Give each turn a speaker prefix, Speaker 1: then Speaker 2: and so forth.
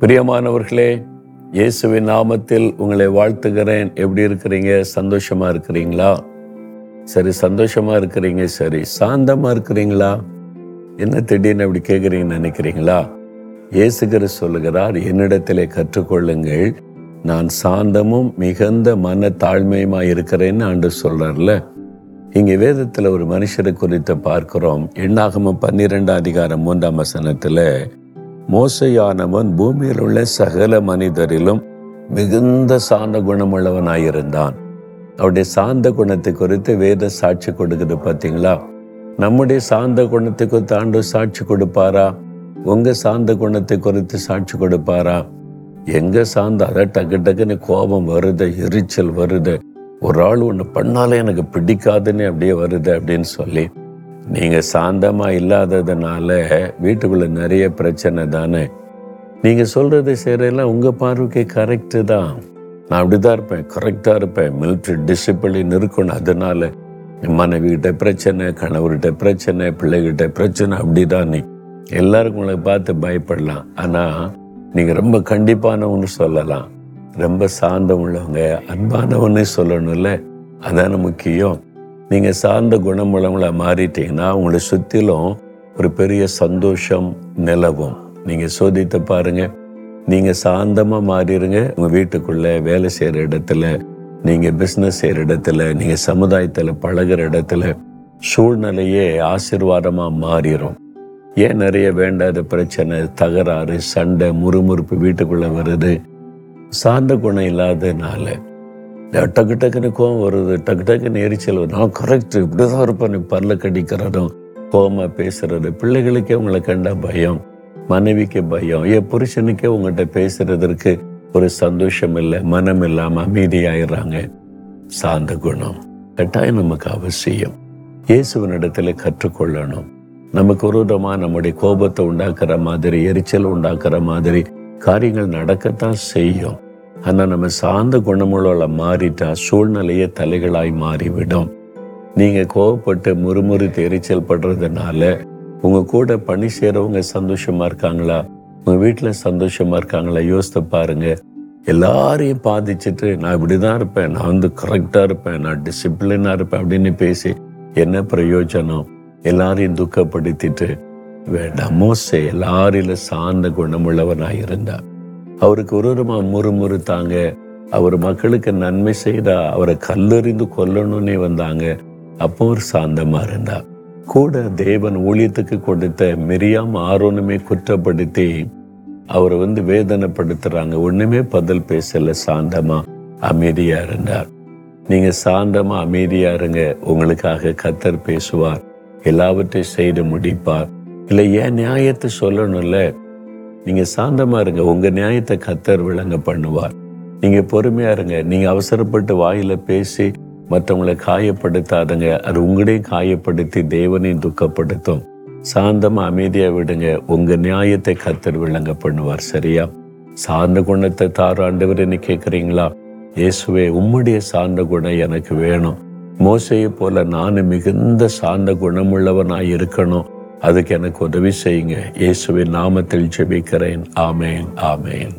Speaker 1: பிரியமானவர்களே இயேசுவின் நாமத்தில் உங்களை வாழ்த்துகிறேன். எப்படி இருக்கிறீங்க? சந்தோஷமா இருக்கிறீங்களா? சரி சந்தோஷமா இருக்கிறீங்க. சரி சாந்தமா இருக்கிறீங்களா? என்ன திடீர்னு அப்படி கேட்குறீங்கன்னு நினைக்கிறீங்களா? இயேசுகிற சொல்லுகிறார் என்னிடத்திலே கற்றுக்கொள்ளுங்கள். நான் சாந்தமும் மிகுந்த மன தாழ்மையுமா இருக்கிறேன்னு ஆண்டு சொல்றார்ல. இங்கே வேதத்தில் ஒரு மனுஷரை குறித்து பார்க்கிறோம். எண்ணாகமும் பன்னிரெண்டாம் அதிகாரம் மூன்றாம் வசனத்தில் மோசையானவன் பூமியில் உள்ள சகல மனிதரிலும் மிகுந்த சாந்த குணமுள்ளவனாயிருந்தான். அவருடைய சாந்த குணத்தை குறித்து வேத சாட்சி கொடுக்குது பார்த்தீங்களா? நம்முடைய சாந்த குணத்தை குறித்து ஆண்டு சாட்சி கொடுப்பாரா? உங்க சாந்த குணத்தை குறித்து சாட்சி கொடுப்பாரா? எங்க சார்ந்த அதை டக்கு டக்குன்னு கோபம் வருது எரிச்சல் வருது. ஒரு ஆள் ஒன்று பண்ணாலே எனக்கு பிடிக்காதுன்னு அப்படியே வருது அப்படின்னு சொல்லி நீங்கள் சாந்தமாக இல்லாததுனால வீட்டுக்குள்ளே நிறைய பிரச்சனை தானே? நீங்கள் சொல்கிறது செய்கிறதெல்லாம் உங்கள் பார்வைக்கு கரெக்டு தான். நான் அப்படி தான் இருப்பேன் கரெக்டாக இருப்பேன். மிலிட்ரி டிசிப்ளின் இருக்கணும் அதனால மனைவிகிட்ட பிரச்சனை கணவர்கிட்ட பிரச்சனை பிள்ளைகிட்ட பிரச்சனை அப்படிதான் நீ. எல்லாருக்கும் உங்களை பார்த்து பயப்படலாம். ஆனால் நீங்கள் ரொம்ப கண்டிப்பானவன்னு சொல்லலாம். ரொம்ப சாந்தம் உள்ளவங்க அன்பானவன்னு சொல்லணும்ல. அதான முக்கியம். நீங்கள் சார்ந்த குணமுள்ளவங்களா மாறிட்டீங்கன்னா உங்களை சுற்றிலும் ஒரு பெரிய சந்தோஷம் நிலவும். நீங்கள் சோதித்து பாருங்கள் நீங்கள் சாந்தமாக மாறிடுங்க உங்கள் வீட்டுக்குள்ளே வேலை செய்கிற இடத்துல நீங்கள் பிஸ்னஸ் செய்கிற இடத்துல நீங்கள் சமுதாயத்தில் பழகுற இடத்துல சூழ்நிலையே ஆசீர்வாதமாக மாறிடும் ஏன் நிறைய வேண்டாத பிரச்சனை தகராறு சண்டை முறுமுறுப்பு வீட்டுக்குள்ளே வருது? சார்ந்த குணம் இல்லாததுனால. டக்கு டக்குன்னு கோவம் வருது. டக்கு டக்குன்னு எரிச்சல் வருது. நான் கரெக்ட் இப்படிதான் இருப்பேன். பல்ல கடிக்கிறதும் கோவமா பேசுறது பிள்ளைகளுக்கே உங்களை கண்டா பயம் மனைவிக்கு பயம் என் புருஷனுக்கே உங்கள்கிட்ட பேசுறதற்கு ஒரு சந்தோஷம் இல்லை மனம் இல்லாமல் அமைதியாயிடுறாங்க. சாந்த குணம் கட்டாயம் நமக்கு அவசியம். இயேசுவனிடத்துல கற்றுக்கொள்ளணும். நமக்கு விரோதமா நம்முடைய கோபத்தை உண்டாக்குற மாதிரி எரிச்சல் உண்டாக்குற மாதிரி காரியங்கள் நடக்கத்தான் செய்யும். ஆனால் நம்ம சார்ந்த குணமுள்ள மாறிட்டா சூழ்நிலையே தலைகளாய் மாறிவிடும். நீங்கள் கோவப்பட்டு முறுமுறுத்து எரிச்சல் படுறதுனால உங்கள் கூட பணி செய்கிறவங்க சந்தோஷமாக இருக்காங்களா? உங்கள் வீட்டில் சந்தோஷமாக இருக்காங்களா? யோசித்து பாருங்கள் எல்லாரையும் பாதிச்சுட்டு நான் இப்படி தான் இருப்பேன். நான் வந்து கரெக்டாக இருப்பேன். நான் டிசிப்ளினாக இருப்பேன் அப்படின்னு பேசி என்ன பிரயோஜனம்? எல்லாரையும் துக்கப்படுத்திட்டு வேண்டாமோ. மோசே எல்லாரில சார்ந்த குணமுள்ளவனாக இருந்தான். அவருக்கு ஒருவருமா முறுமுறுத்தாங்க. அவர் மக்களுக்கு நன்மை செய்தா அவரை கல்லறிந்து கொல்லணும்னே வந்தாங்க. அப்போ ஒரு சாந்தமா இருந்தா கூட தேவன் ஊழியத்துக்கு கொடுத்த மிரியாம் ஆரோனுமே குற்றப்படுத்தி அவரை வந்து வேதனைப்படுத்துறாங்க. ஒண்ணுமே பதில் பேசல சாந்தமா அமைதியா இருந்தார். நீங்க சாந்தமா அமைதியா இருங்க. உங்களுக்காக கத்தர் பேசுவார். எல்லாவற்றையும் செய்து முடிப்பார். இல்லை ஏன் நியாயத்தை சொல்லணும்ல? நீங்க சாந்தமா இருங்க. உங்க நியாயத்தை கத்தர் விளங்க பண்ணுவார். நீங்க பொறுமையா இருங்க. நீங்க அவசரப்பட்டு வாயில பேசி மற்றவங்களை காயப்படுத்தாதுங்க. அது உங்களையும் காயப்படுத்தி தேவனையும் துக்கப்படுத்தும். சாந்தமா அமைதியா விடுங்க. உங்க நியாயத்தை கத்தர் விளங்க பண்ணுவார். சரியா? சார்ந்த குணத்தை தார ஆண்டவர்னு கேட்குறீங்களா? இயேசுவே உம்முடைய சார்ந்த குணம் எனக்கு வேணும். மோசையை போல நானும் மிகுந்த சார்ந்த குணமுள்ளவனாய் இருக்கணும். அதுக்கு எனக்கு உதவி செய்யுங்க. இயேசுவின் நாமத்தில் ஜெபிக்கிறேன். ஆமேன். ஆமேன்.